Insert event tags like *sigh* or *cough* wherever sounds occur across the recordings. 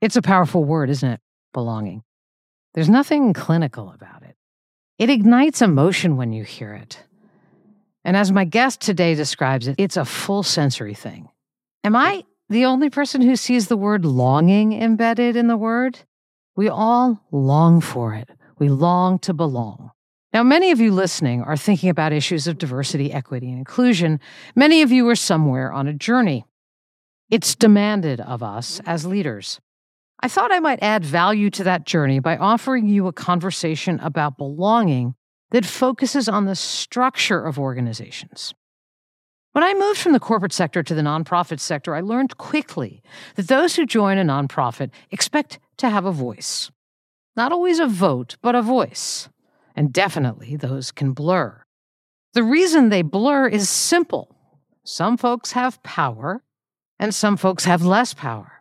It's a powerful word, isn't it? Belonging. There's nothing clinical about it. It ignites emotion when you hear it. And as my guest today describes it, it's a full sensory thing. Am I the only person who sees the word longing embedded in the word? We all long for it. We long to belong. Now, many of you listening are thinking about issues of diversity, equity, and inclusion. Many of you are somewhere on a journey. It's demanded of us as leaders. I thought I might add value to that journey by offering you a conversation about belonging that focuses on the structure of organizations. When I moved from the corporate sector to the nonprofit sector, I learned quickly that those who join a nonprofit expect to have a voice. Not always a vote, but a voice. And definitely those can blur. The reason they blur is simple some folks have power, and some folks have less power.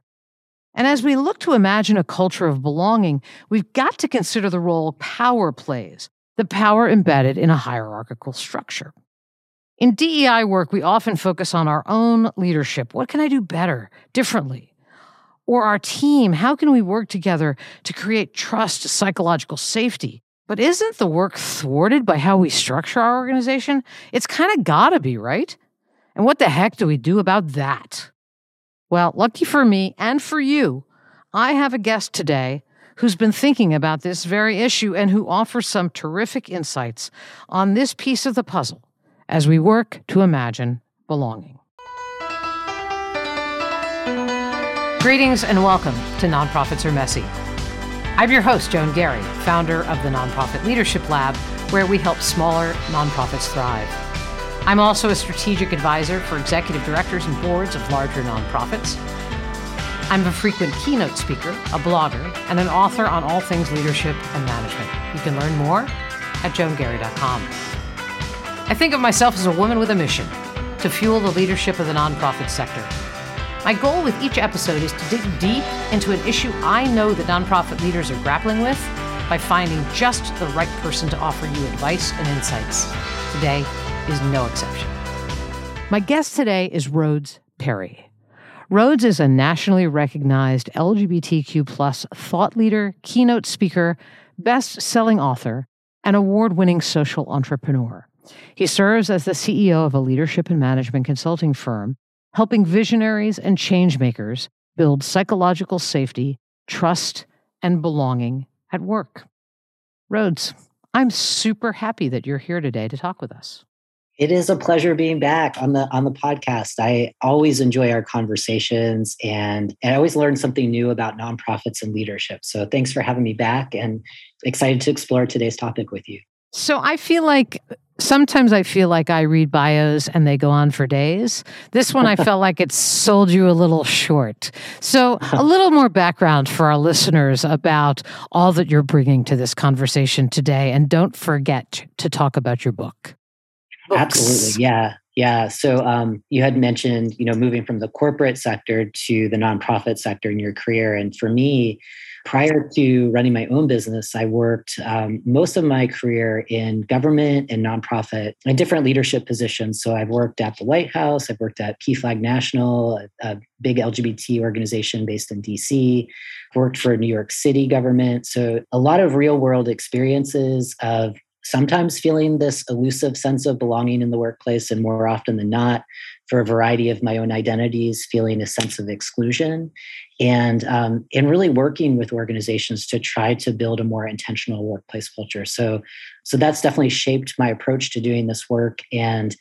And as we look to imagine a culture of belonging, we've got to consider the role power plays, the power embedded in a hierarchical structure. In DEI work, we often focus on our own leadership. What can I do better, differently? Or our team, how can we work together to create trust, psychological safety? But isn't the work thwarted by how we structure our organization? It's kind of gotta be, right? And what the heck do we do about that? Well, lucky for me and for you, I have a guest today who's been thinking about this very issue and who offers some terrific insights on this piece of the puzzle as we work to imagine belonging. Greetings and welcome to Nonprofits Are Messy. I'm your host, Joan Garry, founder of the Nonprofit Leadership Lab, where we help smaller nonprofits thrive. I'm also a strategic advisor for executive directors and boards of larger nonprofits. I'm a frequent keynote speaker, a blogger, and an author on all things leadership and management. You can learn more at joangarry.com. I think of myself as a woman with a mission to fuel the leadership of the nonprofit sector. My goal with each episode is to dig deep into an issue I know that nonprofit leaders are grappling with by finding just the right person to offer you advice and insights. Today, is no exception. My guest today is Rhodes Perry. Rhodes is a nationally recognized LGBTQ plus thought leader, keynote speaker, best-selling author, and award-winning social entrepreneur. He serves as the CEO of a leadership and management consulting firm, helping visionaries and changemakers build psychological safety, trust, and belonging at work. Rhodes, I'm super happy that you're here today to talk with us. It is a pleasure being back on the on the podcast. I always enjoy our conversations and, and I always learn something new about nonprofits and leadership. So thanks for having me back and excited to explore today's topic with you. So I feel like sometimes I feel like I read bios and they go on for days. This one I *laughs* felt like it sold you a little short. So, a *laughs* little more background for our listeners about all that you're bringing to this conversation today. And don't forget to talk about your book. Books. Absolutely. Yeah. Yeah. So um, you had mentioned, you know, moving from the corporate sector to the nonprofit sector in your career. And for me, prior to running my own business, I worked um, most of my career in government and nonprofit in different leadership positions. So I've worked at the White House, I've worked at PFLAG National, a, a big LGBT organization based in DC, worked for New York City government. So a lot of real world experiences of sometimes feeling this elusive sense of belonging in the workplace, and more often than not, for a variety of my own identities, feeling a sense of exclusion, and um, and really working with organizations to try to build a more intentional workplace culture. So, so that's definitely shaped my approach to doing this work, and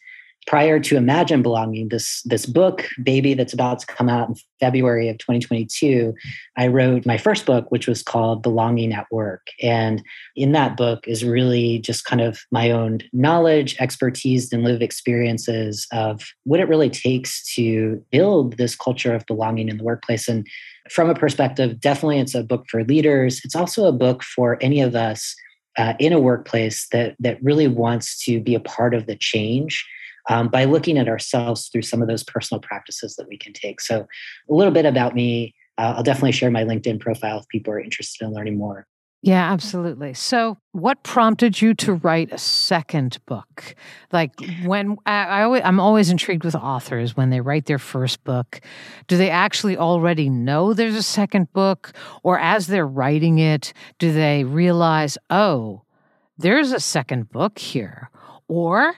prior to Imagine Belonging, this this book, Baby, that's about to come out in February of 2022, I wrote my first book, which was called Belonging at Work. And in that book is really just kind of my own knowledge, expertise, and lived experiences of what it really takes to build this culture of belonging in the workplace. And from a perspective, definitely it's a book for leaders. It's also a book for any of us uh, in a workplace that that really wants to be a part of the change um, by looking at ourselves through some of those personal practices that we can take. So, a little bit about me. Uh, I'll definitely share my LinkedIn profile if people are interested in learning more. Yeah, absolutely. So, what prompted you to write a second book? Like when I, I always, I'm always intrigued with authors when they write their first book. Do they actually already know there's a second book, or as they're writing it, do they realize, oh, there's a second book here, or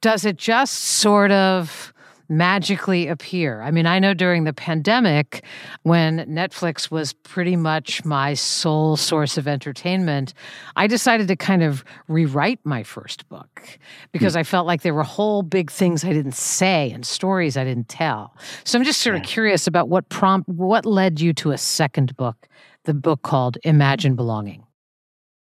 does it just sort of magically appear. I mean, I know during the pandemic, when Netflix was pretty much my sole source of entertainment, I decided to kind of rewrite my first book because mm. I felt like there were whole big things I didn't say and stories I didn't tell. So I'm just sort of curious about what prompt what led you to a second book, the book called Imagine Belonging.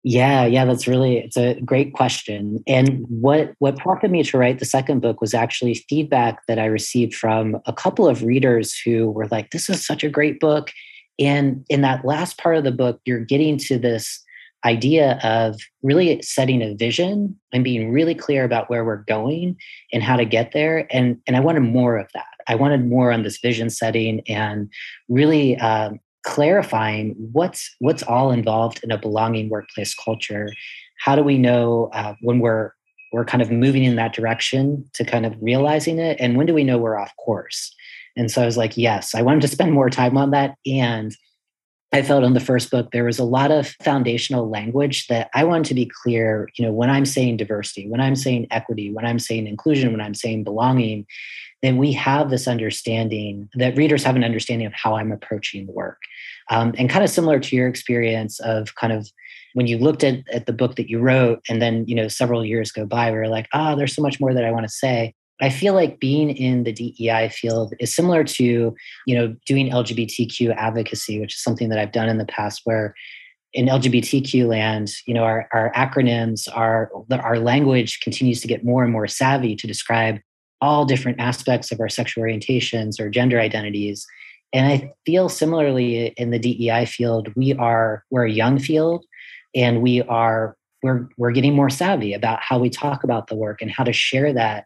Yeah, yeah, that's really it's a great question. And what what prompted me to write the second book was actually feedback that I received from a couple of readers who were like, "This is such a great book." And in that last part of the book, you're getting to this idea of really setting a vision and being really clear about where we're going and how to get there. And and I wanted more of that. I wanted more on this vision setting and really um, clarifying what's what's all involved in a belonging workplace culture how do we know uh, when we're we're kind of moving in that direction to kind of realizing it and when do we know we're off course and so i was like yes i wanted to spend more time on that and i felt in the first book there was a lot of foundational language that i wanted to be clear you know when i'm saying diversity when i'm saying equity when i'm saying inclusion when i'm saying belonging then we have this understanding that readers have an understanding of how I'm approaching the work. Um, and kind of similar to your experience of kind of when you looked at, at the book that you wrote and then, you know, several years go by, we are like, ah, oh, there's so much more that I want to say. I feel like being in the DEI field is similar to, you know, doing LGBTQ advocacy, which is something that I've done in the past where in LGBTQ land, you know, our, our acronyms, our, our language continues to get more and more savvy to describe all different aspects of our sexual orientations or gender identities. And I feel similarly in the DEI field, we are we're a young field and we are we're we're getting more savvy about how we talk about the work and how to share that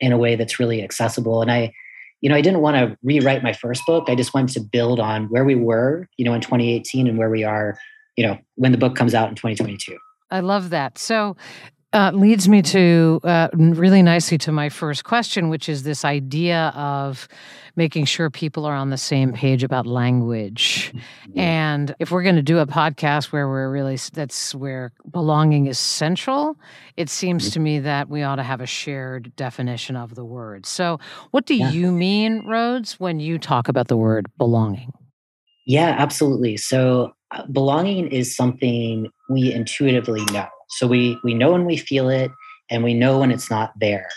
in a way that's really accessible. And I, you know, I didn't want to rewrite my first book. I just wanted to build on where we were, you know, in 2018 and where we are, you know, when the book comes out in 2022. I love that. So uh, leads me to uh, really nicely to my first question, which is this idea of making sure people are on the same page about language. Mm-hmm. And if we're going to do a podcast where we're really, that's where belonging is central, it seems mm-hmm. to me that we ought to have a shared definition of the word. So, what do yeah. you mean, Rhodes, when you talk about the word belonging? Yeah, absolutely. So, uh, belonging is something we intuitively know. So we we know when we feel it and we know when it's not there.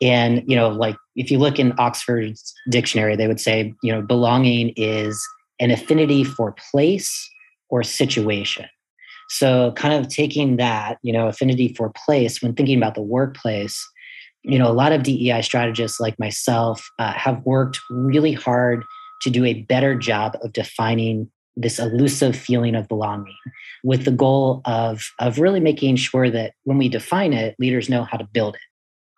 And you know, like if you look in Oxford's dictionary, they would say, you know, belonging is an affinity for place or situation. So kind of taking that, you know, affinity for place when thinking about the workplace, you know, a lot of DEI strategists like myself uh, have worked really hard to do a better job of defining this elusive feeling of belonging with the goal of, of really making sure that when we define it, leaders know how to build it.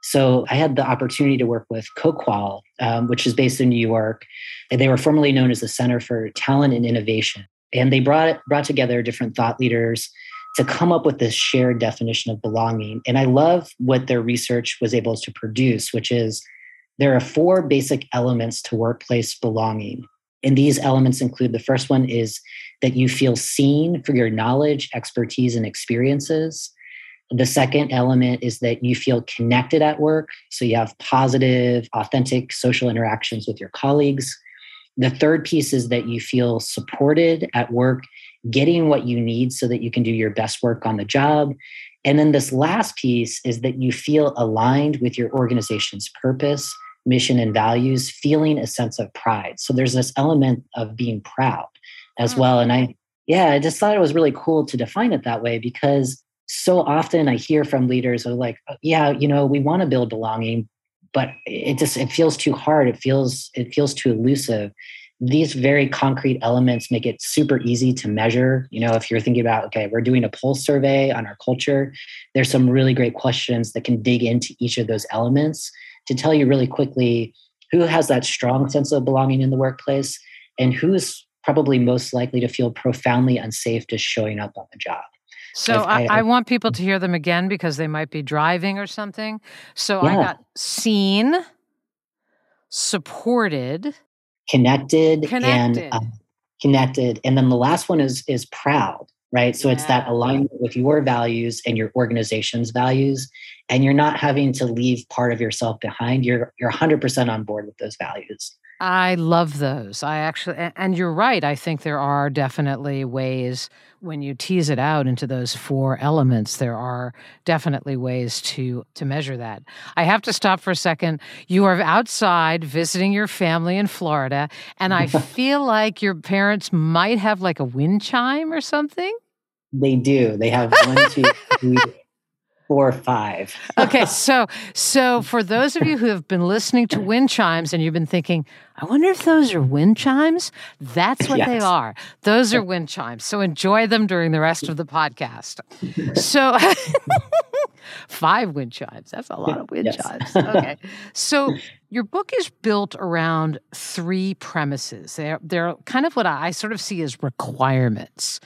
So I had the opportunity to work with CoQual, um, which is based in New York. And they were formerly known as the Center for Talent and Innovation. And they brought, brought together different thought leaders to come up with this shared definition of belonging. And I love what their research was able to produce, which is there are four basic elements to workplace belonging. And these elements include the first one is that you feel seen for your knowledge, expertise, and experiences. The second element is that you feel connected at work. So you have positive, authentic social interactions with your colleagues. The third piece is that you feel supported at work, getting what you need so that you can do your best work on the job. And then this last piece is that you feel aligned with your organization's purpose mission and values, feeling a sense of pride. So there's this element of being proud as well. And mm-hmm. I, yeah, I just thought it was really cool to define it that way because so often I hear from leaders are like, oh, yeah, you know, we want to build belonging, but it just it feels too hard. It feels it feels too elusive. These very concrete elements make it super easy to measure. You know, if you're thinking about, okay, we're doing a pulse survey on our culture, there's some really great questions that can dig into each of those elements to tell you really quickly who has that strong sense of belonging in the workplace and who's probably most likely to feel profoundly unsafe just showing up on the job. So I, I, I, want people to hear them again because they might be driving or something. So yeah. I got seen, supported, connected, connected. and uh, connected. And then the last one is is proud, right? So yeah. it's that alignment with your values and your organization's values, and you're not having to leave part of yourself behind. You're you're 100% on board with those values. I love those. I actually, and you're right. I think there are definitely ways when you tease it out into those four elements. There are definitely ways to to measure that. I have to stop for a second. You are outside visiting your family in Florida, and I *laughs* feel like your parents might have like a wind chime or something. They do. They have one, two, *laughs* three, four, five. okay, *laughs* so so for those of you who have been listening to wind chimes and you've been thinking, I wonder if those are wind chimes. That's what yes. they are. Those are wind chimes. So enjoy them during the rest of the podcast. So *laughs* five wind chimes. That's a lot of wind yes. chimes. Okay. So your book is built around three premises. They're they're kind of what I sort of see as requirements.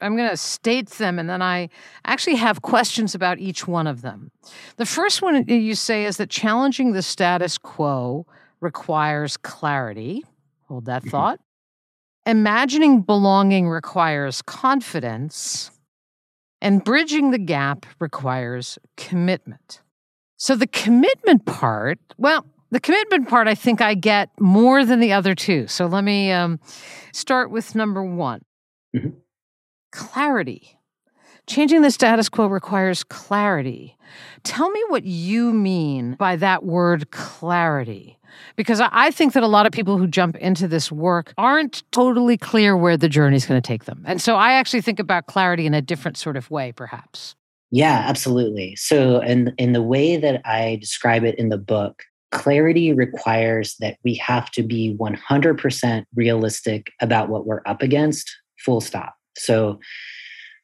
I'm going to state them and then I actually have questions about each one of them. The first one you say is that challenging the status quo requires clarity. Hold that mm-hmm. thought. Imagining belonging requires confidence. And bridging the gap requires commitment. So the commitment part, well, the commitment part, I think I get more than the other two. So let me um, start with number one. Mm-hmm clarity. Changing the status quo requires clarity. Tell me what you mean by that word clarity. Because I think that a lot of people who jump into this work aren't totally clear where the journey is going to take them. And so I actually think about clarity in a different sort of way, perhaps. Yeah, absolutely. So, in, in the way that I describe it in the book, clarity requires that we have to be 100% realistic about what we're up against, full stop. So,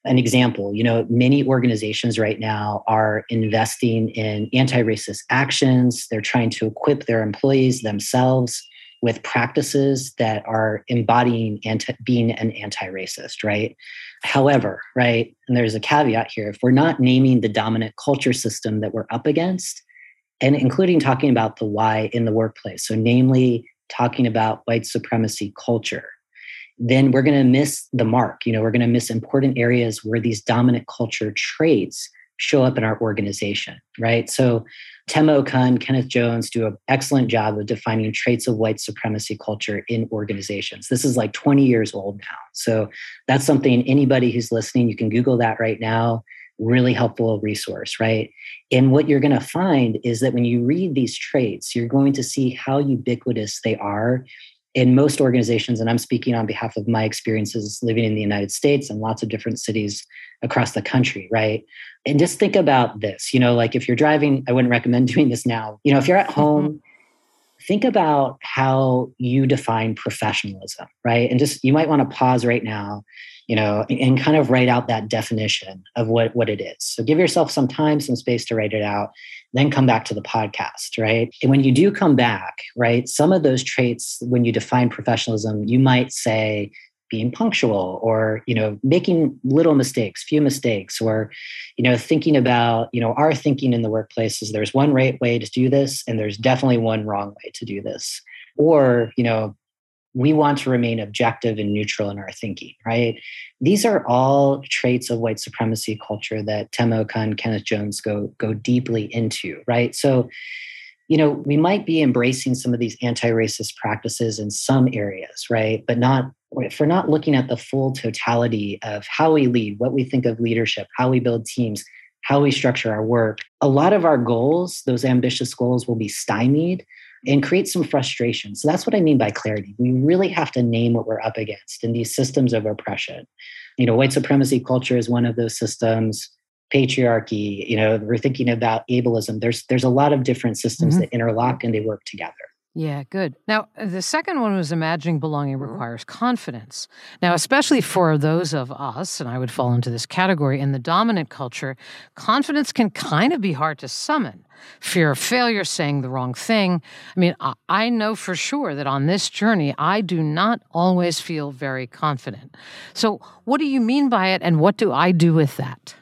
an example, you know, many organizations right now are investing in anti racist actions. They're trying to equip their employees themselves with practices that are embodying anti, being an anti racist, right? However, right, and there's a caveat here if we're not naming the dominant culture system that we're up against, and including talking about the why in the workplace, so namely talking about white supremacy culture then we're going to miss the mark. You know, we're going to miss important areas where these dominant culture traits show up in our organization, right? So Tema Okun, Kenneth Jones do an excellent job of defining traits of white supremacy culture in organizations. This is like 20 years old now. So that's something anybody who's listening, you can Google that right now. Really helpful resource, right? And what you're going to find is that when you read these traits, you're going to see how ubiquitous they are in most organizations, and I'm speaking on behalf of my experiences living in the United States and lots of different cities across the country, right? And just think about this, you know, like if you're driving, I wouldn't recommend *laughs* doing this now. You know, if you're at home, mm-hmm. think about how you define professionalism, right? And just you might want to pause right now you know, and kind of write out that definition of what, what it is. So give yourself some time, some space to write it out, then come back to the podcast, right? And when you do come back, right, some of those traits, when you define professionalism, you might say, being punctual or you know making little mistakes few mistakes or you know thinking about you know our thinking in the workplace is there's one right way to do this and there's definitely one wrong way to do this or you know we want to remain objective and neutral in our thinking, right? These are all traits of white supremacy culture that Tema Okun, Kenneth Jones go, go deeply into, right? So, you know, we might be embracing some of these anti-racist practices in some areas, right? But not if we're not looking at the full totality of how we lead, what we think of leadership, how we build teams, how we structure our work, a lot of our goals, those ambitious goals, will be stymied and create some frustration. So that's what I mean by clarity. We really have to name what we're up against in these systems of oppression. You know, white supremacy culture is one of those systems. Patriarchy, you know, we're thinking about ableism. There's there's a lot of different systems mm-hmm. that interlock and they work together. Yeah, good. Now, the second one was imagining belonging Mm-hmm. requires confidence. Now, especially for those of us, and I would fall into this category, in the dominant culture, confidence can kind of be hard to summon. Fear of failure, saying the wrong thing. I mean, I, I know for sure that on this journey, I do not always feel very confident. So, what do you mean by it, and what do I do with that?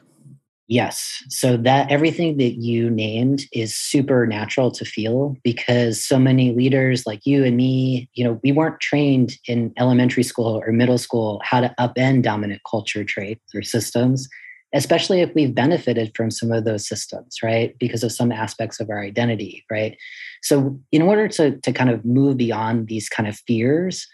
Yes. So that everything that you named is super natural to feel because so many leaders like you and me, you know, we weren't trained in elementary school or middle school how to upend dominant culture traits or systems, especially if we've benefited from some of those systems, right? Because of some aspects of our identity, right? So in order to to kind of move beyond these kind of fears,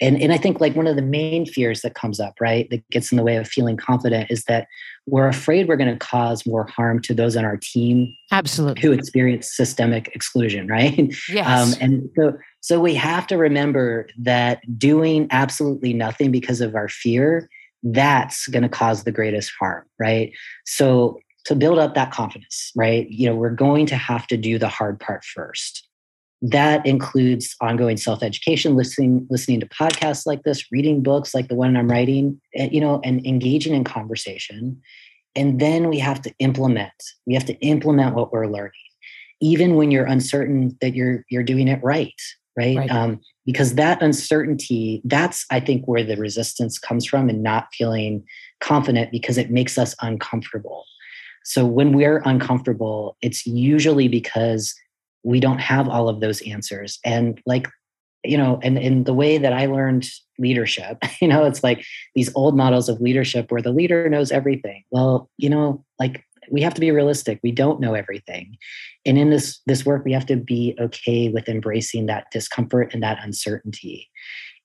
and, and I think like one of the main fears that comes up, right, that gets in the way of feeling confident is that we're afraid we're going to cause more harm to those on our team Absolutely. who experience systemic exclusion, right? Yes. Um, and so, so we have to remember that doing absolutely nothing because of our fear, that's going to cause the greatest harm, right? So to build up that confidence, right? You know, we're going to have to do the hard part first. That includes ongoing self-education, listening, listening to podcasts like this, reading books like the one I'm writing, and, you know, and engaging in conversation. And then we have to implement. We have to implement what we're learning even when you're uncertain that you're you're doing it right right, Right. Um, because that uncertainty that's i think where the resistance comes from and not feeling confident because it makes us uncomfortable so when we're uncomfortable it's usually because we don't have all of those answers. And like you know and in the way that i learned leadership *laughs* you know it's like these old models of leadership where the leader knows everything. Well you know like we have to be realistic. We don't know everything. And in this this work we have to be okay with embracing that discomfort and that uncertainty.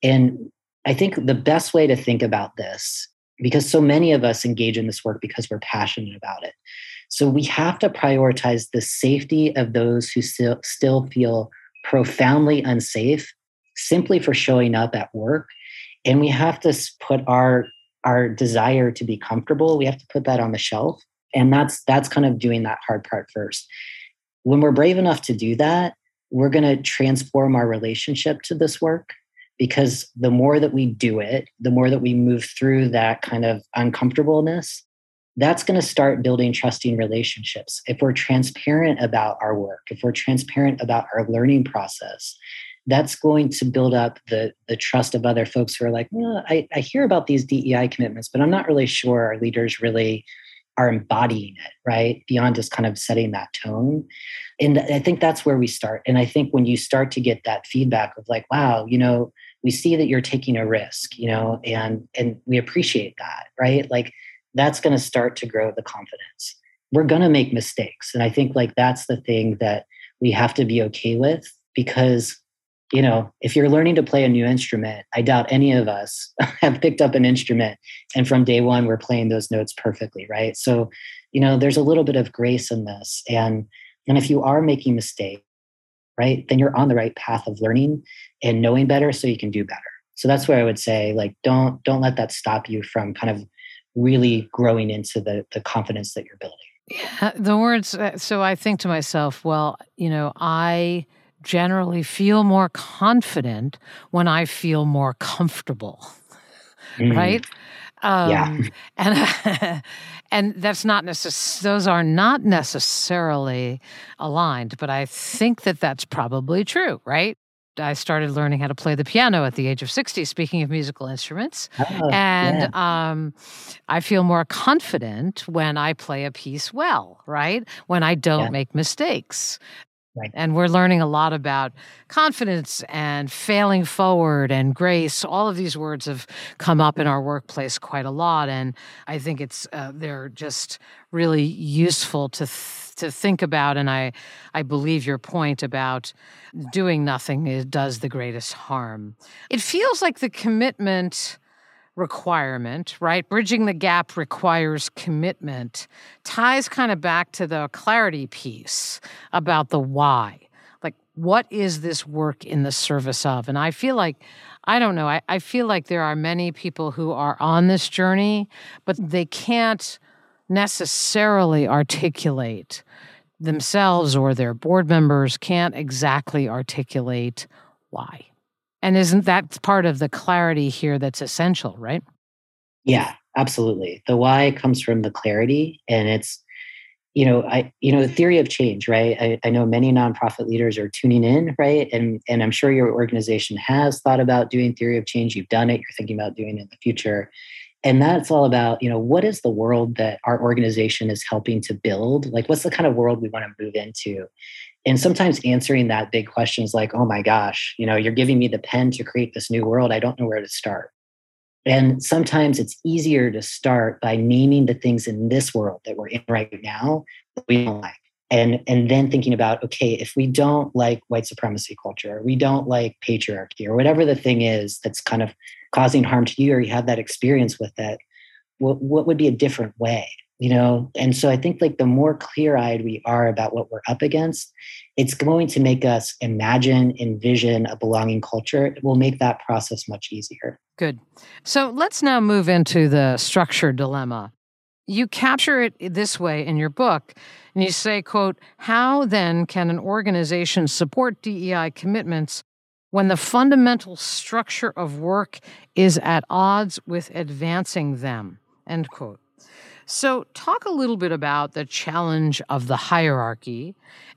And i think the best way to think about this because so many of us engage in this work because we're passionate about it so we have to prioritize the safety of those who still still feel profoundly unsafe simply for showing up at work. And we have to put our our desire to be comfortable we have to put that on the shelf. And that's that's kind of doing that hard part first. When we're brave enough to do that we're going to transform our relationship to this work because the more that we do it the more that we move through that kind of uncomfortableness that's going to start building trusting relationships. If we're transparent about our work if we're transparent about our learning process that's going to build up the the trust of other folks who are like well, I, I hear about these dei commitments but i'm not really sure our leaders really are embodying it right? Beyond just kind of setting that tone. And i think that's where we start. And i think when you start to get that feedback of like wow you know we see that you're taking a risk you know and and we appreciate that right? Like that's going to start to grow the confidence. We're going to make mistakes and i think like that's the thing that we have to be okay with because you know if you're learning to play a new instrument i doubt any of us *laughs* have picked up an instrument and from day one we're playing those notes perfectly right? So you know there's a little bit of grace in this and and if you are making mistakes right then you're on the right path of learning and knowing better so you can do better. So that's where i would say like don't don't let that stop you from kind of really growing into the the confidence that you're building Yeah, the words. uh, So I think to myself, well, you know, I generally feel more confident when I feel more comfortable, *laughs* Mm, right? Um, Yeah. *laughs* and *laughs* and that's not necess- Those are not necessarily aligned, but I think that that's probably true, right? I started learning how to play the piano at the age of sixty. Speaking of musical instruments, Oh, and yeah. um, I feel more confident when I play a piece well, right? When I don't Yeah. make mistakes. Right. And we're learning a lot about confidence and failing forward and grace. All of these words have come up in our workplace quite a lot, and I think it's uh, they're just really useful to th- to think about. And I I believe your point about doing nothing does the greatest harm. It feels like the commitment requirement, right? Bridging the gap requires commitment, ties kind of back to the clarity piece about the why. Like, what is this work in the service of? And I feel like, I don't know, I, I feel like there are many people who are on this journey, but they can't necessarily articulate themselves or their board members can't exactly articulate why. And isn't that part of the clarity here that's essential, right? Yeah, absolutely. The why comes from the clarity and it's you know, I you know the theory of change, right? I, I know many nonprofit leaders are tuning in, right? And and I'm sure your organization has thought about doing theory of change. You've done it. You're thinking about doing it in the future and that's all about you know what is the world that our organization is helping to build like what's the kind of world we want to move into and sometimes answering that big question is like oh my gosh you know you're giving me the pen to create this new world. I don't know where to start. And sometimes it's easier to start by naming the things in this world that we're in right now that we don't like. And and then thinking about okay if we don't like white supremacy culture or we don't like patriarchy or whatever the thing is that's kind of causing harm to you or you have that experience with it what, what would be a different way you know and so i think like the more clear-eyed we are about what we're up against it's going to make us imagine envision a belonging culture it will make that process much easier good so let's now move into the structure dilemma you capture it this way in your book and you say quote how then can an organization support dei commitments when the fundamental structure of work is at odds with advancing them. End quote. So, talk a little bit about the challenge of the hierarchy,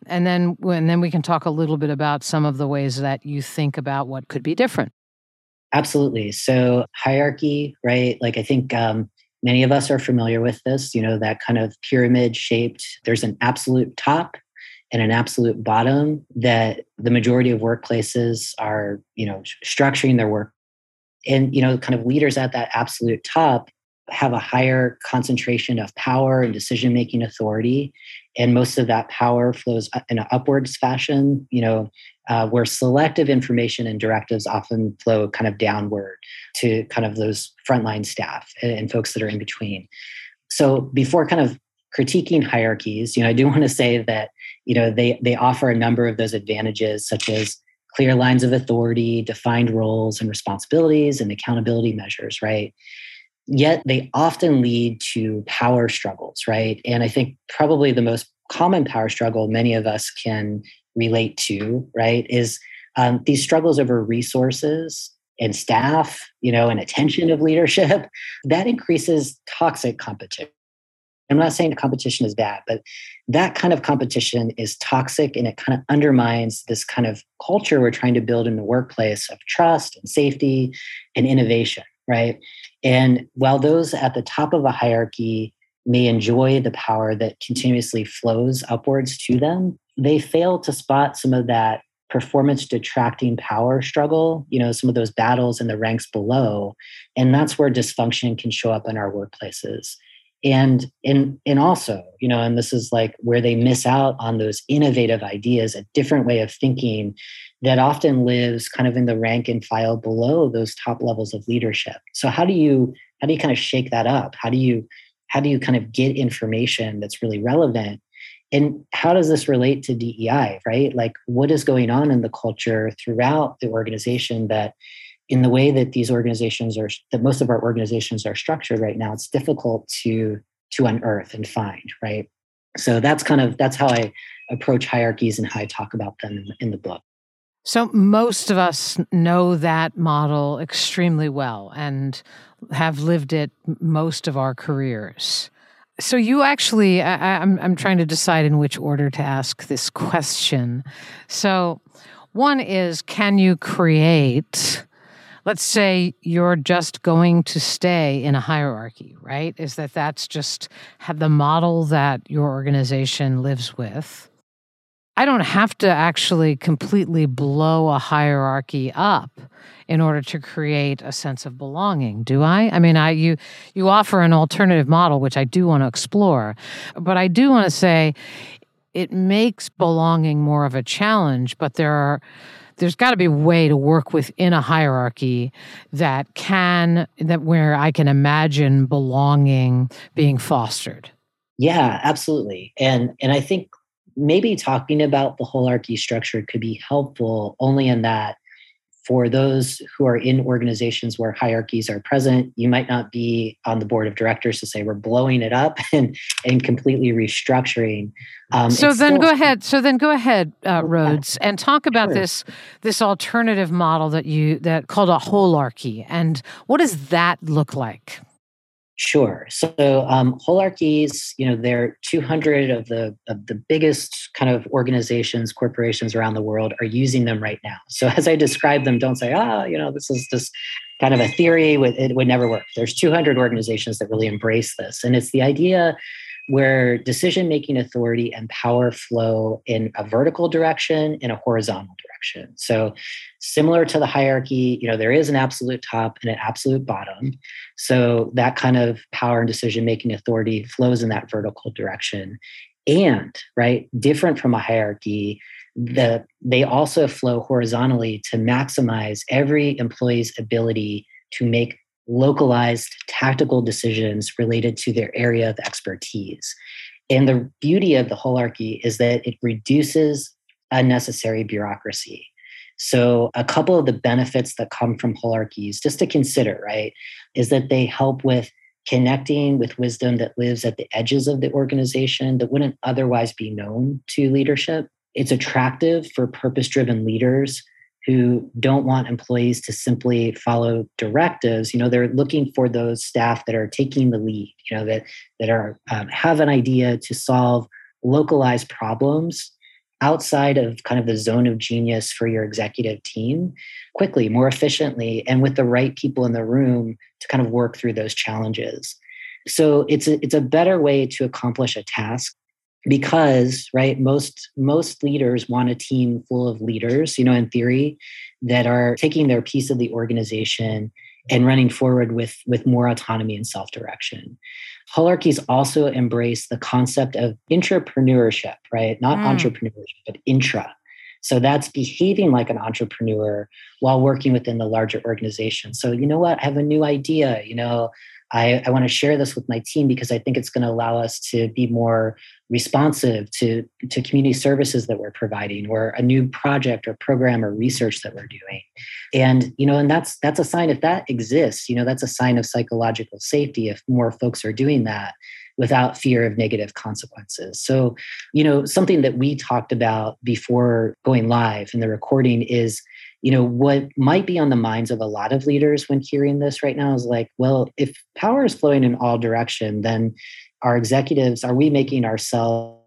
and then, and then we can talk a little bit about some of the ways that you think about what could be different. Absolutely. So, hierarchy, right? Like, I think um, many of us are familiar with this. You know, that kind of pyramid shaped. There's an absolute top and an absolute bottom that the majority of workplaces are you know structuring their work and you know kind of leaders at that absolute top have a higher concentration of power and decision making authority. And most of that power flows in an upwards fashion you know uh, where selective information and directives often flow kind of downward to kind of those frontline staff and, and folks that are in between. So before kind of critiquing hierarchies you know i do *laughs* want to say that you know they they offer a number of those advantages such as clear lines of authority defined roles and responsibilities and accountability measures right yet they often lead to power struggles right? And i think probably the most common power struggle many of us can relate to right is um, these struggles over resources and staff you know and attention of leadership. *laughs* That increases toxic competition. I'm not saying competition is bad, but that kind of competition is toxic and it kind of undermines this kind of culture we're trying to build in the workplace of trust and safety and innovation, right? And while those at the top of a hierarchy may enjoy the power that continuously flows upwards to them, they fail to spot some of that performance detracting power struggle, you know, some of those battles in the ranks below. And that's where dysfunction can show up in our workplaces and and and also you know and this is like where they miss out on those innovative ideas a different way of thinking that often lives kind of in the rank and file below those top levels of leadership. So how do you how do you kind of shake that up? How do you how do you kind of get information that's really relevant? And how does this relate to dei right? Like what is going on in the culture throughout the organization that in the way that these organizations are that most of our organizations are structured right now it's difficult to to unearth and find right? So that's kind of that's how i approach hierarchies and how i talk about them in, the book so most of us know that model extremely well and have lived it most of our careers so you actually I, I'm, I'm trying to decide in which order to ask this question so one is can you create let's say you're just going to stay in a hierarchy, right? Is that that's just have the model that your organization lives with. I don't have to actually completely blow a hierarchy up in order to create a sense of belonging, do I? I mean, I you you offer an alternative model which I do want to explore, but I do want to say it makes belonging more of a challenge, but there are there's got to be a way to work within a hierarchy that can that where I can imagine belonging being fostered. Yeah, absolutely. And and I think maybe talking about the holarchy structure could be helpful only in that for those who are in organizations where hierarchies are present, you might not be on the board of directors to say we're blowing it up *laughs* and and completely restructuring. Um, so then still- go ahead. So then go ahead, uh, Rhodes, and talk about sure. this this alternative model that you that called a holarchy, and what does that look like? Sure. So um, holarchies, you know, they're 200 of the of the biggest kind of organizations, corporations around the world are using them right now. So as I describe them, don't say, ah, you know, this is just kind of a theory. It would never work. There's 200 organizations that really embrace this, and it's the idea where decision making authority and power flow in a vertical direction in a horizontal direction. So similar to the hierarchy, you know, there is an absolute top and an absolute bottom. So that kind of power and decision making authority flows in that vertical direction. And, right, different from a hierarchy, the they also flow horizontally to maximize every employee's ability to make localized tactical decisions related to their area of expertise. And the beauty of the holarchy is that it reduces unnecessary bureaucracy. So, a couple of the benefits that come from holarchies, just to consider, right, is that they help with connecting with wisdom that lives at the edges of the organization that wouldn't otherwise be known to leadership. It's attractive for purpose driven leaders who don't want employees to simply follow directives you know they're looking for those staff that are taking the lead you know that that are um, have an idea to solve localized problems outside of kind of the zone of genius for your executive team quickly more efficiently and with the right people in the room to kind of work through those challenges. So it's a, it's a better way to accomplish a task because right most most leaders want a team full of leaders you know in theory that are taking their piece of the organization and running forward with with more autonomy and self-direction. Holarchies also embrace the concept of intrapreneurship right? Not mm. entrepreneurship but intra. So that's behaving like an entrepreneur while working within the larger organization. So you know what? I have a new idea you know I, I want to share this with my team because I think it's going to allow us to be more responsive to, to community services that we're providing or a new project or program or research that we're doing. And, you know, and that's that's a sign if that exists, you know, that's a sign of psychological safety if more folks are doing that without fear of negative consequences. So, you know, something that we talked about before going live in the recording is you know what might be on the minds of a lot of leaders when hearing this right now is like well if power is flowing in all direction then our executives are we making ourselves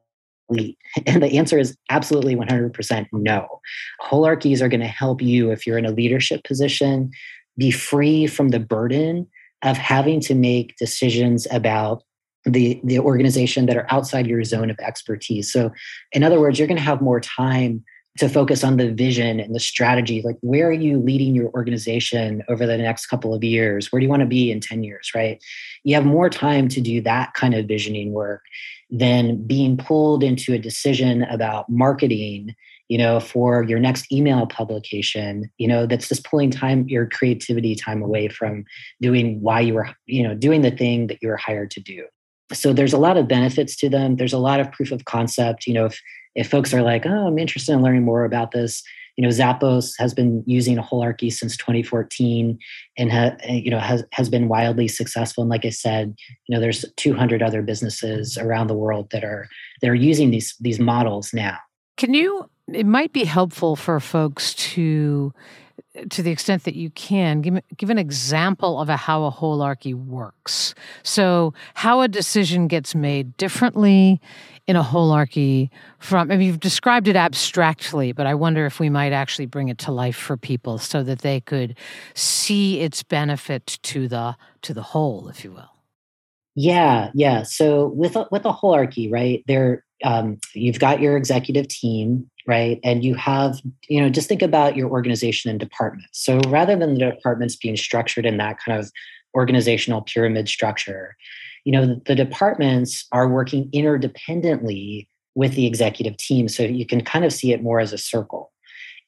lead *laughs* and the answer is absolutely 100% no. Holarchies are going to help you if you're in a leadership position be free from the burden of having to make decisions about the the organization that are outside your zone of expertise. So in other words you're going to have more time to focus on the vision and the strategy like where are you leading your organization over the next couple of years? Where do you want to be in 10 years right? You have more time to do that kind of visioning work than being pulled into a decision about marketing you know for your next email publication you know that's just pulling time your creativity time away from doing why you were you know doing the thing that you were hired to do. So there's a lot of benefits to them. There's a lot of proof of concept you know if if folks are like, oh, I'm interested in learning more about this, you know, Zappos has been using a holarchy since 2014 and ha, you know has has been wildly successful. And like I said, you know, there's 200 other businesses around the world that are that are using these these models now. Can you? It might be helpful for folks to to the extent that you can, give, give an example of a, how a holarchy works. So, how a decision gets made differently in a holarchy from, I mean, you've described it abstractly, but I wonder if we might actually bring it to life for people so that they could see its benefit to the to the whole, if you will. Yeah, yeah. So with with a holarchy, right? There, um, you've got your executive team, right? And you have, you know, just think about your organization and departments. So rather than the departments being structured in that kind of organizational pyramid structure, you know, the, the departments are working interdependently with the executive team. So you can kind of see it more as a circle.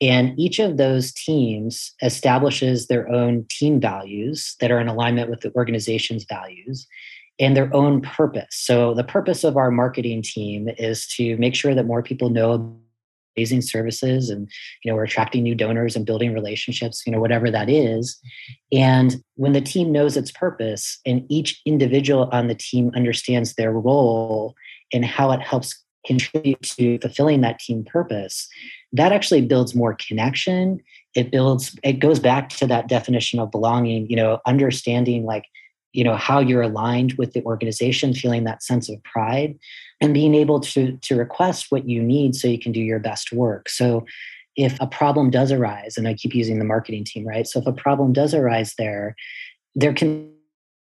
And each of those teams establishes their own team values that are in alignment with the organization's values and their own purpose. So, the purpose of our marketing team is to make sure that more people know amazing services and you know we're attracting new donors and building relationships you know whatever that is and when the team knows its purpose and each individual on the team understands their role and how it helps contribute to fulfilling that team purpose that actually builds more connection it builds it goes back to that definition of belonging you know understanding like you know how you're aligned with the organization feeling that sense of pride and being able to to request what you need so you can do your best work. So if a problem does arise and i keep using the marketing team right? So if a problem does arise there there can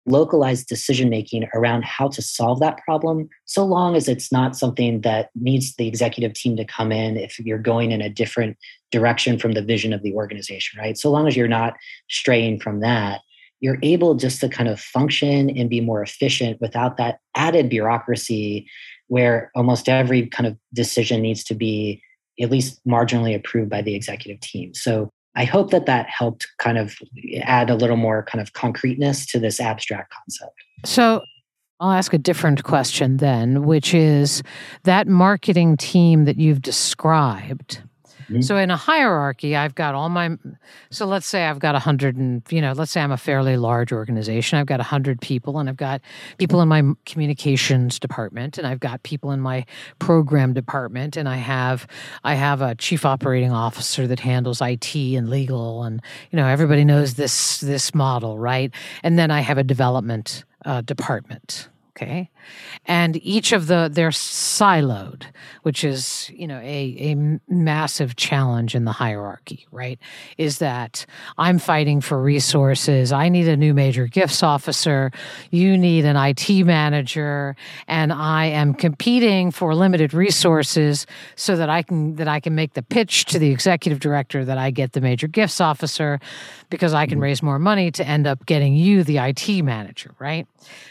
localized decision making around how to solve that problem so long as it's not something that needs the executive team to come in if you're going in a different direction from the vision of the organization right? So long as you're not straying from that you're able just to kind of function and be more efficient without that added bureaucracy where almost every kind of decision needs to be at least marginally approved by the executive team. So I hope that that helped kind of add a little more kind of concreteness to this abstract concept. So I'll ask a different question then, which is that marketing team that you've described Mm-hmm. So in a hierarchy, I've got all my. So let's say I've got a hundred and you know, let's say I'm a fairly large organization. I've got a hundred people, and I've got people in my communications department, and I've got people in my program department, and I have I have a chief operating officer that handles IT and legal, and you know, everybody knows this this model, right? And then I have a development uh, department okay and each of the they're siloed which is you know a, a massive challenge in the hierarchy right is that i'm fighting for resources i need a new major gifts officer you need an it manager and i am competing for limited resources so that i can that i can make the pitch to the executive director that i get the major gifts officer because i can mm-hmm. raise more money to end up getting you the it manager right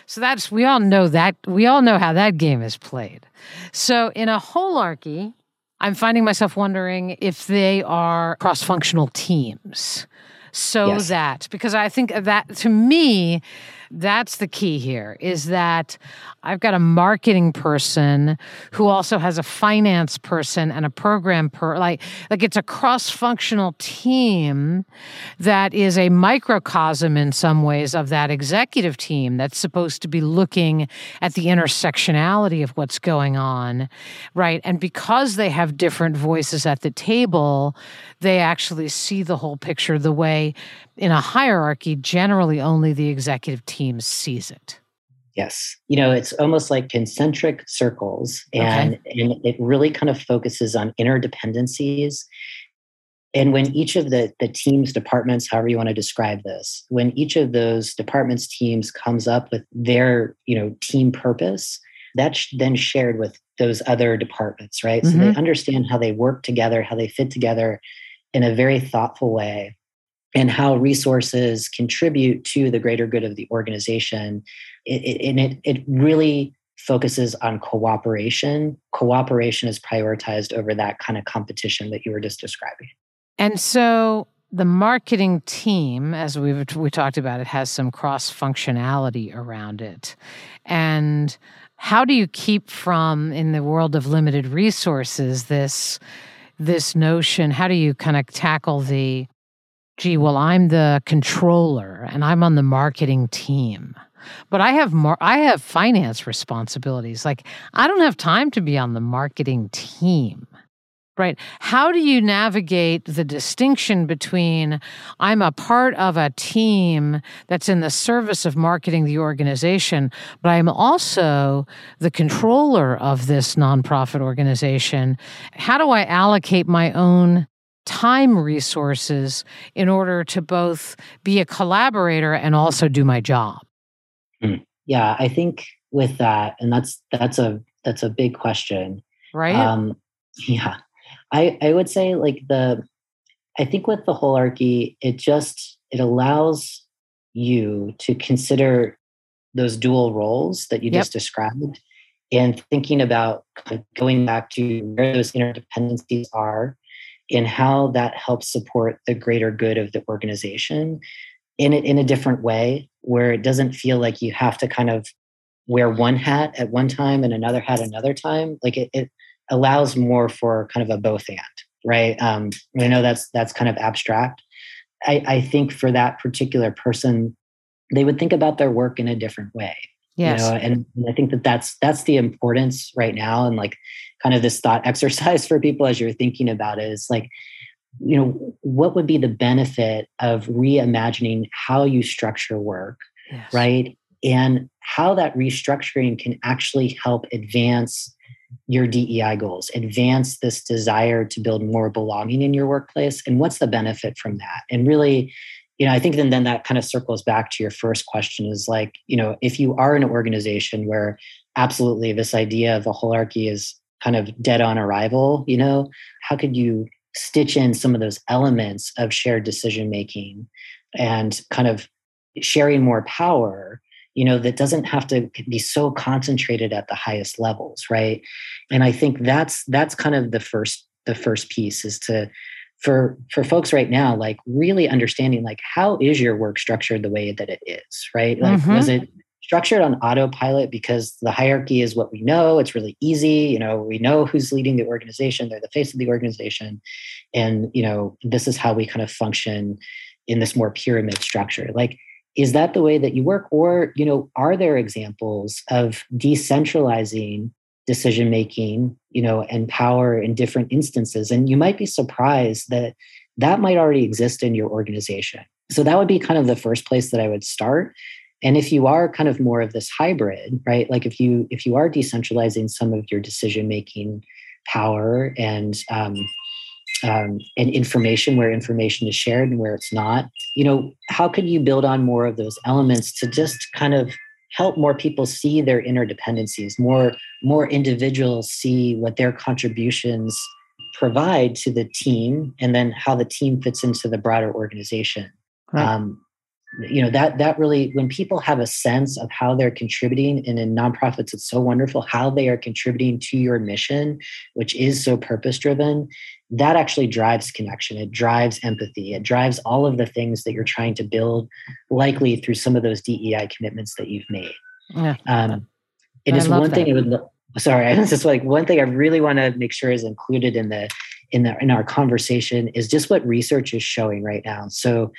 so that's we all know that we all know how that game is played. So in a holarchy, I'm finding myself wondering if they are cross-functional teams. So yes. that because I think that to me that's the key here is that I've got a marketing person who also has a finance person and a program per like like it's a cross-functional team that is a microcosm in some ways of that executive team that's supposed to be looking at the intersectionality of what's going on right? And because they have different voices at the table they actually see the whole picture the way in a hierarchy generally only the executive team sees it Yes. You know, it's almost like concentric circles, and, okay. and it really kind of focuses on interdependencies. And when each of the, the teams, departments, however you want to describe this, when each of those departments, teams comes up with their, you know, team purpose, that's then shared with those other departments, right? Mm-hmm. So they mm-hmm. understand how they work together, how they fit together in a very thoughtful way, and how resources contribute to the greater good of the organization it, it, and it, it really focuses on cooperation. Cooperation is prioritized over that kind of competition that you were just describing. And so the marketing team, as we we talked about, it has some cross functionality around it. And how do you keep from in the world of limited resources this this notion? How do you kind of tackle the gee, well, I'm the controller and I'm on the marketing team but I have more I have finance responsibilities. Like I don't have time to be on the marketing team. Right. How do you navigate the distinction between I'm a part of a team that's in the service of marketing the organization, but I'm also the controller of this nonprofit organization? How do I allocate my own time resources in order to both be a collaborator and also do my job? Mm. Yeah, I think with that, and that's that's a that's a big question, right? Um, yeah, I I would say like the I think with the holarchy, it just it allows you to consider those dual roles that you yep. just described and thinking about going back to where those interdependencies are and how that helps support the greater good of the organization in it in a different way where it doesn't feel like you have to kind of wear one hat at one time and another hat another time like it, it allows more for kind of a both and, right? Um, I know that's that's kind of abstract. I, I think for that particular person, they would think about their work in a different way. Yes. You know, and, and I think that that's that's the importance right now, and like kind of this thought *laughs* exercise for people as you're thinking about it is like, you know, what would be the benefit of reimagining how you structure work, yes. right? And how that restructuring can actually help advance your DEI goals, advance this desire to build more belonging in your workplace, and what's the benefit from that? And really, you know, I think then, then that kind of circles back to your first question is like, you know, if you are an organization where absolutely this idea of a hierarchy is kind of dead on arrival, you know, how could you stitch in some of those elements of shared decision making and kind of sharing more power you know that doesn't have to be so concentrated at the highest levels right? And i think that's that's kind of the first the first piece is to for for folks right now like really understanding like how is your work structured the way that it is right? Like mm-hmm. was it structured on autopilot because the hierarchy is what we know. It's really easy. You know we know who's leading the organization. They're the face of the organization. And you know this is how we kind of function in this more pyramid structure. Like is that the way that you work? Or you know are there examples of decentralizing decision making you know and power in different instances? And you might be surprised that that might already exist in your organization. So that would be kind of the first place that i would start and if you are kind of more of this hybrid right like if you if you are decentralizing some of your decision making power and um, um, and information where information is shared and where it's not you know how can you build on more of those elements to just kind of help more people see their interdependencies more more individuals see what their contributions provide to the team and then how the team fits into the broader organization right. um, you know that that really when people have a sense of how they're contributing and in nonprofits it's so wonderful how they are contributing to your mission which is so purpose driven that actually drives connection it drives empathy it drives all of the things that you're trying to build likely through some of those dei commitments that you've made yeah. um, it is one that. thing i would sorry *laughs* i was just like one thing i really want to make sure is included in the in the in our conversation is just what research is showing right now. So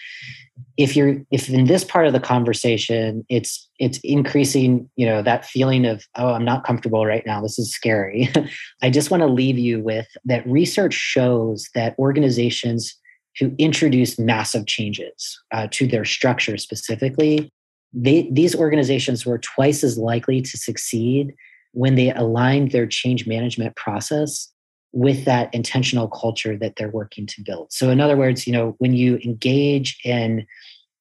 if you're if in this part of the conversation it's it's increasing you know that feeling of oh i'm not comfortable right now. This is scary. *laughs* I just want to leave you with that research shows that organizations who introduce massive changes uh, to their structure specifically they, these organizations were twice as likely to succeed when they aligned their change management process with that intentional culture that they're working to build. So, in other words, you know, when you engage in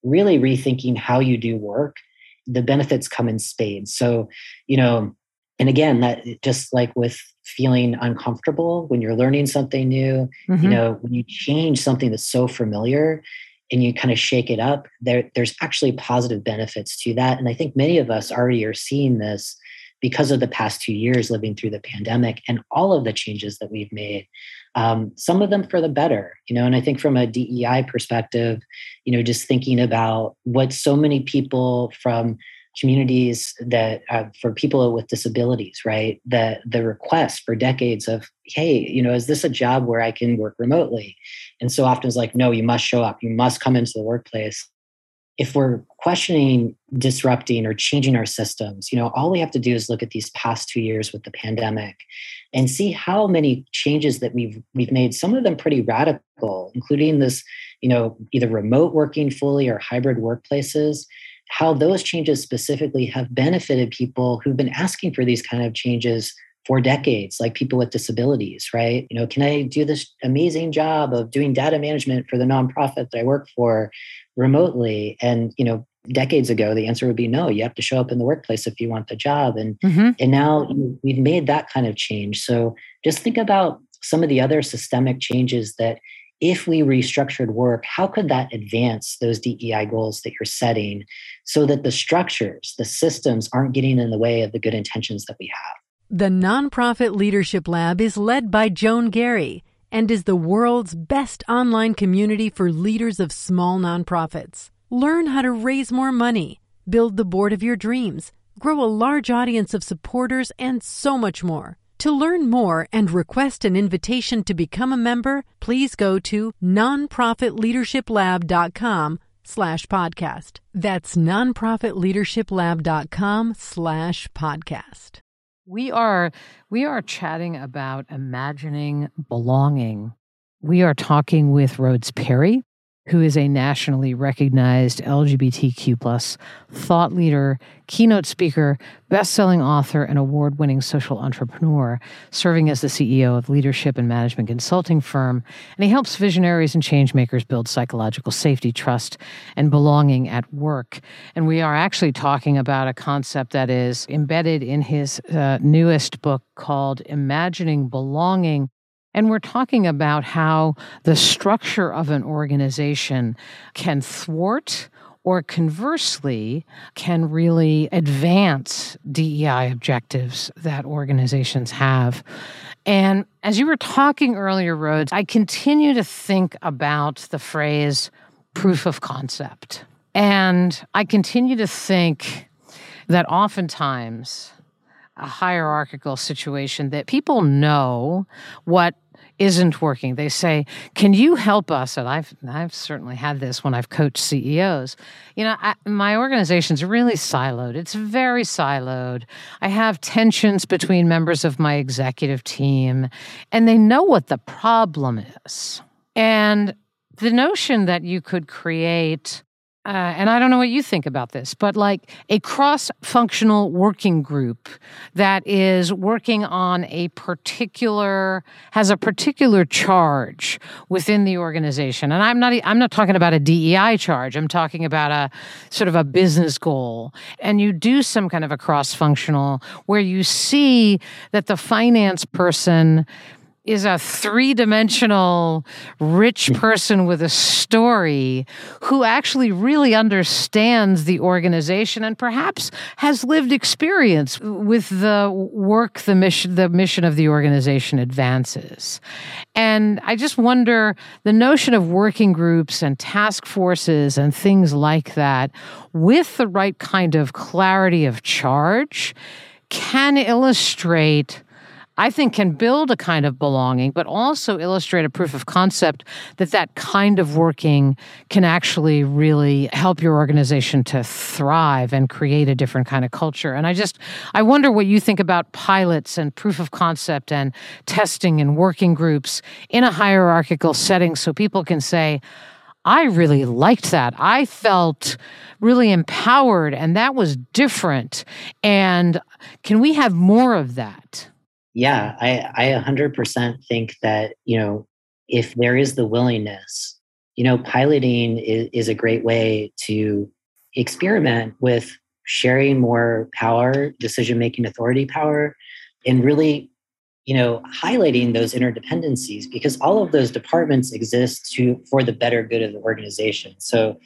really rethinking how you do work, the benefits come in spades. So, you know, and again, that just like with feeling uncomfortable when you're learning something new, mm-hmm. you know, when you change something that's so familiar and you kind of shake it up, there, there's actually positive benefits to that. And I think many of us already are seeing this because of the past two years living through the pandemic and all of the changes that we've made um, some of them for the better you know and i think from a dei perspective you know just thinking about what so many people from communities that uh, for people with disabilities right the the request for decades of hey you know is this a job where i can work remotely? And so often it's like no you must show up. You must come into the workplace if we're questioning disrupting or changing our systems you know all we have to do is look at these past two years with the pandemic and see how many changes that we've we've made some of them pretty radical including this you know either remote working fully or hybrid workplaces how those changes specifically have benefited people who've been asking for these kind of changes for decades like people with disabilities right? You know can i do this amazing job of doing data management for the nonprofit that i work for remotely. And you know decades ago the answer would be no you have to show up in the workplace if you want the job. And mm-hmm. and now we've made that kind of change. So just think about some of the other systemic changes that if we restructured work how could that advance those dei goals that you're setting so that the structures the systems aren't getting in the way of the good intentions that we have? The nonprofit leadership lab is led by joan garry and is the world's best online community for leaders of small nonprofits. Learn how to raise more money, build the board of your dreams, grow a large audience of supporters, and so much more. To learn more and request an invitation to become a member, please go to nonprofitleadershiplab.com slash podcast. That's nonprofitleadershiplab.com slash podcast. We are we are chatting about imagining belonging. We are talking with Rhodes Perry, who is a nationally recognized LGBTQ plus thought leader, keynote speaker, best-selling author, and award-winning social entrepreneur, serving as the CEO of leadership and management consulting firm. And he helps visionaries and changemakers build psychological safety, trust, and belonging at work. And we are actually talking about a concept that is embedded in his uh, newest book called Imagining Belonging and we're talking about how the structure of an organization can thwart or conversely can really advance DEI objectives that organizations have. And as you were talking earlier, Rhodes, I continue to think about the phrase proof of concept. And I continue to think that oftentimes a hierarchical situation that people know what isn't working. They say, "Can you help us?" And I've I've certainly had this when I've coached CEOs. You know, I, my organization's really siloed. It's very siloed. I have tensions between members of my executive team, and they know what the problem is. And the notion that you could create uh, and I don't know what you think about this, but like a cross functional working group that is working on a particular, has a particular charge within the organization. And I'm not, I'm not talking about a DEI charge, I'm talking about a sort of a business goal. And you do some kind of a cross functional where you see that the finance person is a three dimensional rich hmm. person with a story who actually really understands the organization and perhaps has lived experience with the work the mission the mission of the organization advances. And I just wonder the notion of working groups and task forces and things like that with the right kind of clarity of charge can illustrate I think can build a kind of belonging, but also illustrate a proof of concept that that kind of working can actually really help your organization to thrive and create a different kind of culture. And I just, I wonder what you think about pilots and proof of concept and testing and working groups in a hierarchical setting so people can say, I really liked that. I felt really empowered, and that was different. And can we have more of that? Yeah, I, I 100% think that, you know, if there is the willingness, you know, piloting is, is a great way to experiment with sharing more power, decision making authority power, and really, you know, highlighting those interdependencies because all of those departments exist to for the better good of the organization. So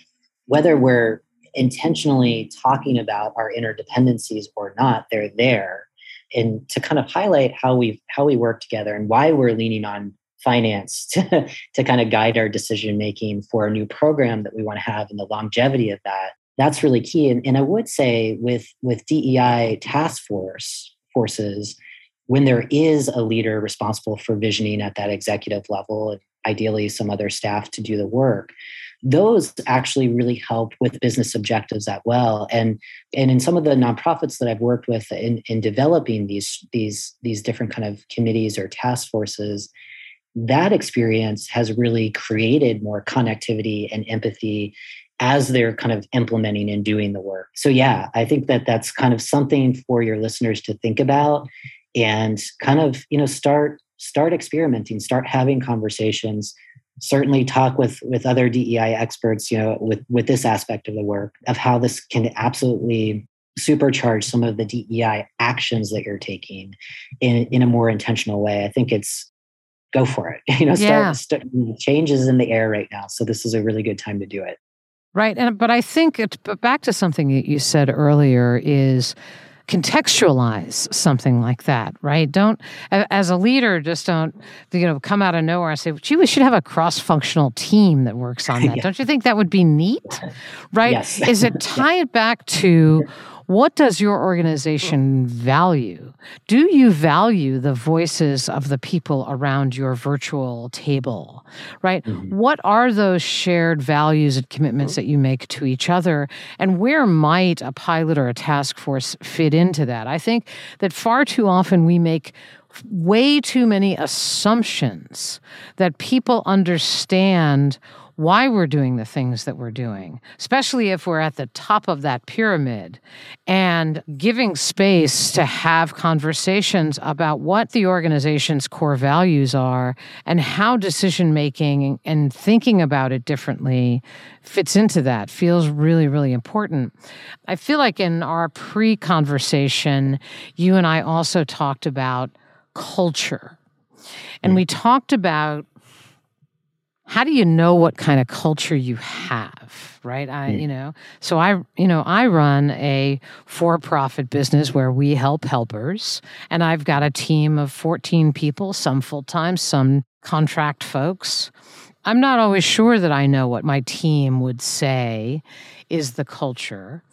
whether we're intentionally talking about our interdependencies or not, they're there and to kind of highlight how we how we work together and why we're leaning on finance *laughs* to, to kind of guide our decision making for a new program that we want to have and the longevity of that that's really key. And, and i would say with with dei task force forces when there is a leader responsible for visioning at that executive level ideally some other staff to do the work those actually really help with business objectives as well. And and in some of the nonprofits that i've worked with in, in developing these these these different kind of committees or task forces that experience has really created more connectivity and empathy as they're kind of implementing and doing the work. So yeah i think that that's kind of something for your listeners to think about and kind of you know start start experimenting start having conversations certainly talk with with other DEI experts, you know, with with this aspect of the work of how this can absolutely supercharge some of the DEI actions that you're taking in in a more intentional way. I think it's go for it. *laughs* You know, start, yeah. start changes in the air right now. So this is a really good time to do it. Right. And but I think it, but back to something that you said earlier is contextualize something like that, right? Don't, as a leader, just don't, you know, come out of nowhere and say, gee, we should have a cross functional team that works on *laughs* that. yeah. Don't you think that would be neat? Right? Yes. Is it *laughs* tied back to what does your organization value? Do you value the voices of the people around your virtual table, right? Mm-hmm. What are those shared values and commitments that you make to each other? And where might a pilot or a task force fit into that? I think that far too often we make way too many assumptions that people understand why we're doing the things that we're doing, especially if we're at the top of that pyramid, and giving space to have conversations about what the organization's core values are and how decision making and thinking about it differently fits into that feels really, really important. I feel like in our pre conversation, you and I also talked about culture. And hmm. we talked about how do you know what kind of culture you have right i mm. you know so i you know i run a for-profit business where we help helpers and i've got a team of 14 people some full-time some contract folks i'm not always sure that i know what my team would say is the culture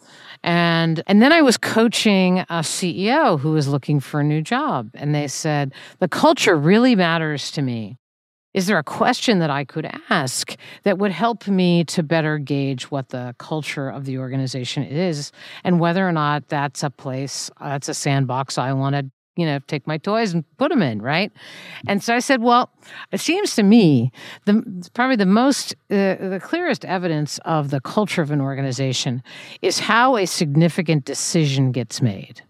and and then I was coaching a CEO who was looking for a new job and they said the culture really matters to me. Is there a question that I could ask that would help me to better gauge what the culture of the organization is and whether or not that's a place, that's a sandbox I want to, you know, take my toys and put them in, right? And so I said, well, it seems to me the probably the most uh, the clearest evidence of the culture of an organization is how a significant decision gets made.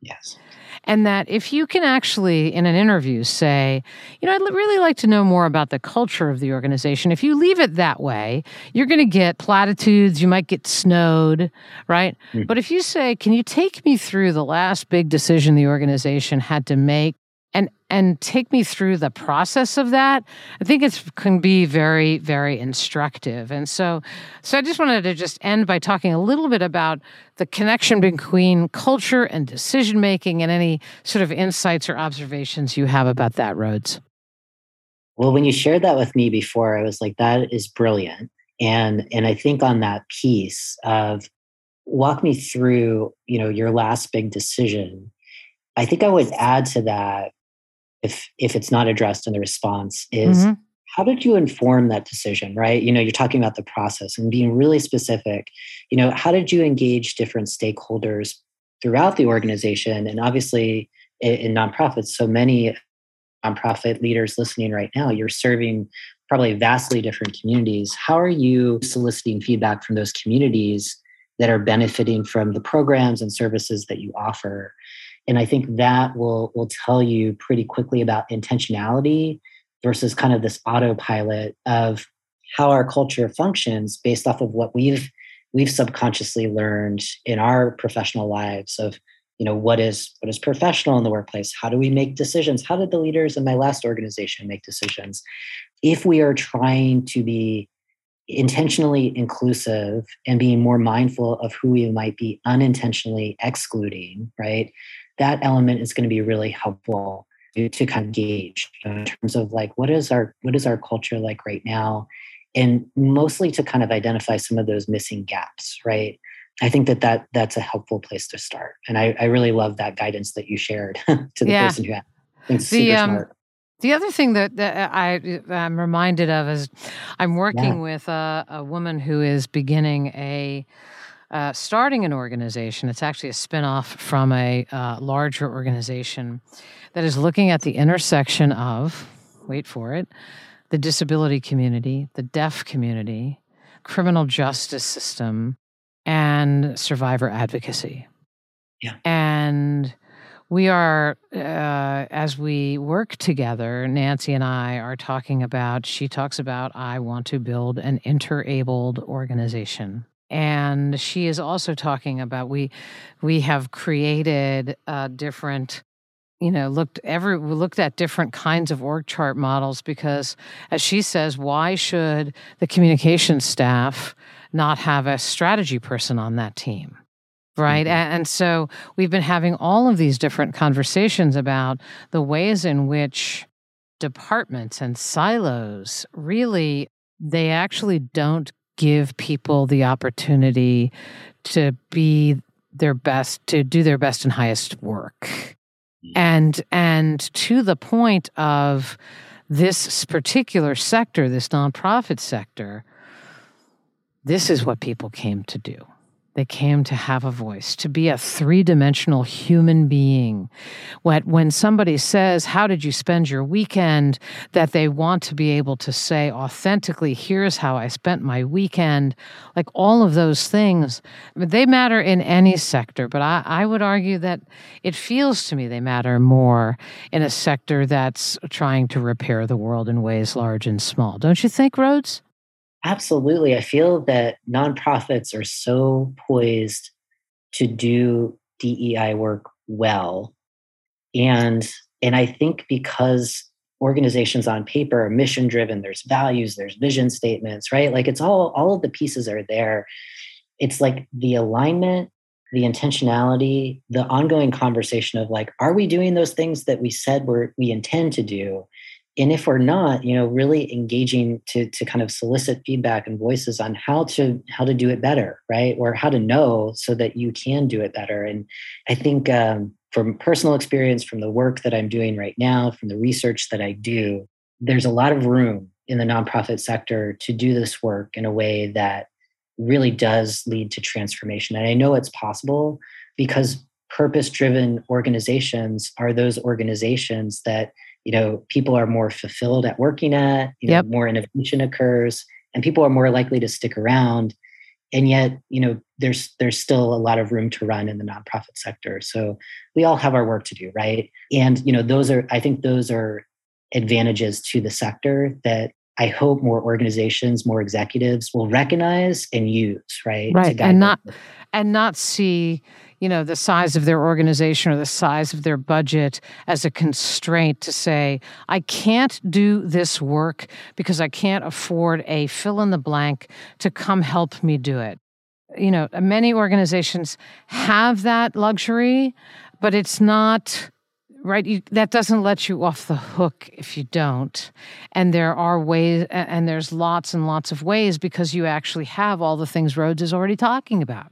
Yes. And that if you can actually, in an interview, say, you know, I'd really like to know more about the culture of the organization, if you leave it that way, you're going to get platitudes, you might get snowed, right? Mm. But if you say, can you take me through the last big decision the organization had to make and take me through the process of that i think it can be very very instructive. And so so i just wanted to just end by talking a little bit about the connection between culture and decision making and any sort of insights or observations you have about that Rhodes. Well when you shared that with me before i was like that is brilliant. And and i think on that piece of walk me through you know your last big decision. I think I would add to that if if it's not addressed in the response is mm-hmm. how did you inform that decision right? You know you're talking about the process and being really specific. You know how did you engage different stakeholders throughout the organization? And obviously in, in nonprofits so many nonprofit leaders listening right now you're serving probably vastly different communities. How are you soliciting feedback from those communities that are benefiting from the programs and services that you offer and i think that will will tell you pretty quickly about intentionality versus kind of this autopilot of how our culture functions based off of what we've we've subconsciously learned in our professional lives of you know what is what is professional in the workplace? How do we make decisions? How did the leaders in my last organization make decisions? If we are trying to be intentionally inclusive and being more mindful of who we might be unintentionally excluding right that element is going to be really helpful to, kind of gauge in terms of like what is our what is our culture like right now and mostly to kind of identify some of those missing gaps right i think that, that that's a helpful place to start and i, I really love that guidance that you shared *laughs* to the yeah. person who asked. the, um, The other thing that, that I, I'm reminded of is I'm working yeah. with a, a woman who is beginning a uh, starting an organization. It's actually a spinoff from a uh, larger organization that is looking at the intersection of, wait for it, the disability community, the deaf community, criminal justice system, and survivor advocacy. Yeah. And we are, uh, as we work together, Nancy and I are talking about, she talks about, I want to build an interabled organization and she is also talking about we we have created uh, different you know looked every we looked at different kinds of org chart models because as she says why should the communication staff not have a strategy person on that team right mm-hmm. and, and so we've been having all of these different conversations about the ways in which departments and silos really they actually don't give people the opportunity to be their best to do their best and highest work. Hmm. And and to the point of this particular sector, this nonprofit sector, this is what people came to do. They came to have a voice, to be a three dimensional human being. When, somebody says, How did you spend your weekend? that they want to be able to say authentically, Here's how I spent my weekend. Like all of those things, they matter in any sector, but I, I would argue that it feels to me they matter more in a sector that's trying to repair the world in ways large and small. Don't you think, Rhodes? Absolutely. I feel that nonprofits are so poised to do DEI work well. And and I think because organizations on paper are mission driven, there's values, there's vision statements, right? Like it's all all of the pieces are there. It's like the alignment, the intentionality, the ongoing conversation of like, are we doing those things that we said we're, we intend to do? And if we're not you know really engaging to to kind of solicit feedback and voices on how to how to do it better right? Or how to know so that you can do it better. And i think um, from personal experience from the work that i'm doing right now from the research that i do there's a lot of room in the nonprofit sector to do this work in a way that really does lead to transformation. And i know it's possible because purpose driven organizations are those organizations that you know people are more fulfilled at working at you know yep. more innovation occurs and people are more likely to stick around. And yet you know there's there's still a lot of room to run in the nonprofit sector. So we all have our work to do right? And you know those are i think those are advantages to the sector that i hope more organizations more executives will recognize and use right right and not and not see you know, the size of their organization or the size of their budget as a constraint to say, I can't do this work because I can't afford a fill in the blank to come help me do it. You know, many organizations have that luxury, but it's not right you, that doesn't let you off the hook if you don't. And there are ways and there's lots and lots of ways because you actually have all the things rhodes is already talking about.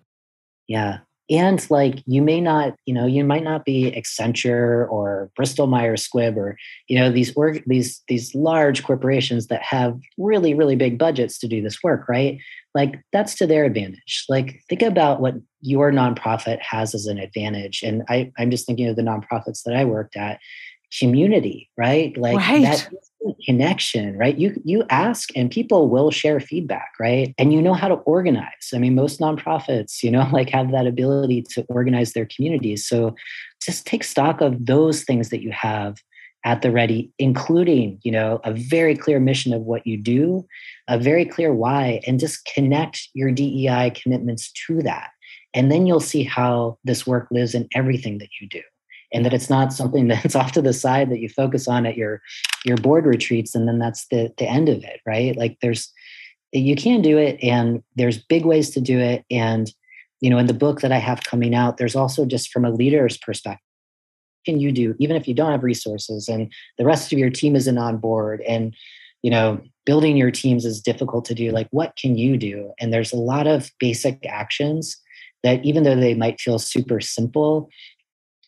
Yeah and like you may not you know you might not be accenture or bristol myers squibb or you know these org these these large corporations that have really really big budgets to do this work right? Like that's to their advantage. Like think about what your nonprofit has as an advantage. And i i'm just thinking of the nonprofits that i worked at community right? Like right. that connection right? You you ask and people will share feedback right? And you know how to organize. I mean most nonprofits you know *laughs* like have that ability to organize their communities. So just take stock of those things that you have at the ready including you know a very clear mission of what you do a very clear why and just connect your dei commitments to that. And then you'll see how this work lives in everything that you do and that it's not something *laughs* that's off to the side that you focus on at your your board retreats and then that's the the end of it right? Like there's you can do it and there's big ways to do it and you know in the book that i have coming out there's also just from a leader's perspective can you do even if you don't have resources and the rest of your team isn't on board and you know building your teams is difficult to do like what can you do? And there's a lot of basic actions that even though they might feel super simple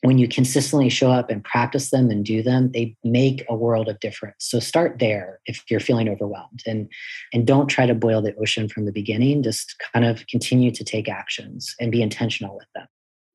when you consistently show up and practice them and do them they make a world of difference. So start there if you're feeling overwhelmed and and don't try to boil the ocean from the beginning. Just kind of continue to take actions and be intentional with them.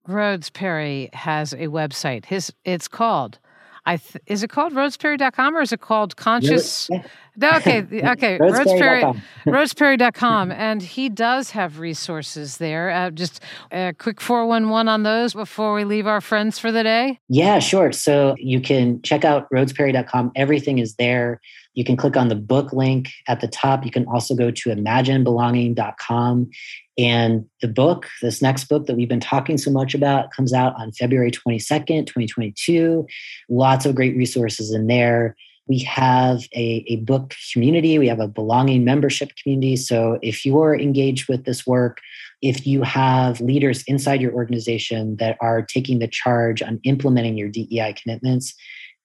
Rhodes perry has a website. His it's called I th- is it called rhodesperry.com or is it called conscious? *laughs* okay, *laughs* okay, rhodesperry, rhodesperry.com. And he does have resources there. Uh, just a quick 411 on those before we leave our friends for the day. Yeah, sure. So you can check out rhodesperry.com. Everything is there. You can click on the book link at the top. You can also go to imaginebelonging.com. And the book, this next book that we've been talking so much about, comes out on February 22nd, 2022. Lots of great resources in there. We have a, a book community, we have a belonging membership community. So if you're engaged with this work, if you have leaders inside your organization that are taking the charge on implementing your DEI commitments,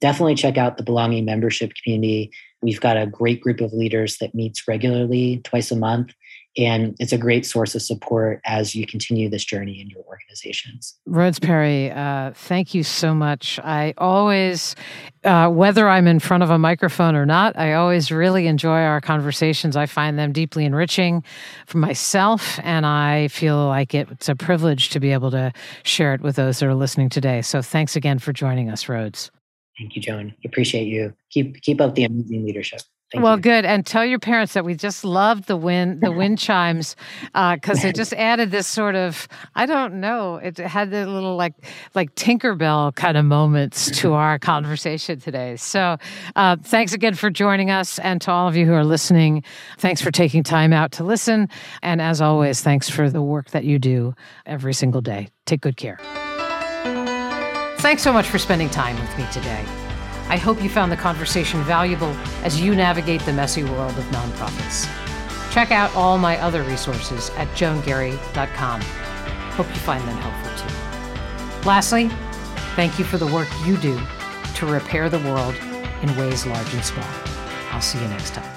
definitely check out the belonging membership community. We've got a great group of leaders that meets regularly twice a month. And it's a great source of support as you continue this journey in your organizations. Rhodes Perry, uh, thank you so much. I always, uh, whether I'm in front of a microphone or not, I always really enjoy our conversations. I find them deeply enriching for myself, and I feel like it's a privilege to be able to share it with those that are listening today. So thanks again for joining us, Rhodes. Thank you, Joan. Appreciate you. Keep keep up the amazing leadership. Thank well, you. good, and tell your parents that we just loved the wind the wind chimes because uh, it just added this sort of I don't know it had the little like like Tinkerbell kind of moments to our conversation today. So, uh, thanks again for joining us, and to all of you who are listening, thanks for taking time out to listen, and as always, thanks for the work that you do every single day. Take good care. Thanks so much for spending time with me today. I hope you found the conversation valuable as you navigate the messy world of nonprofits. Check out all my other resources at joangarry.com. Hope you find them helpful too. Lastly, thank you for the work you do to repair the world in ways large and small. I'll see you next time.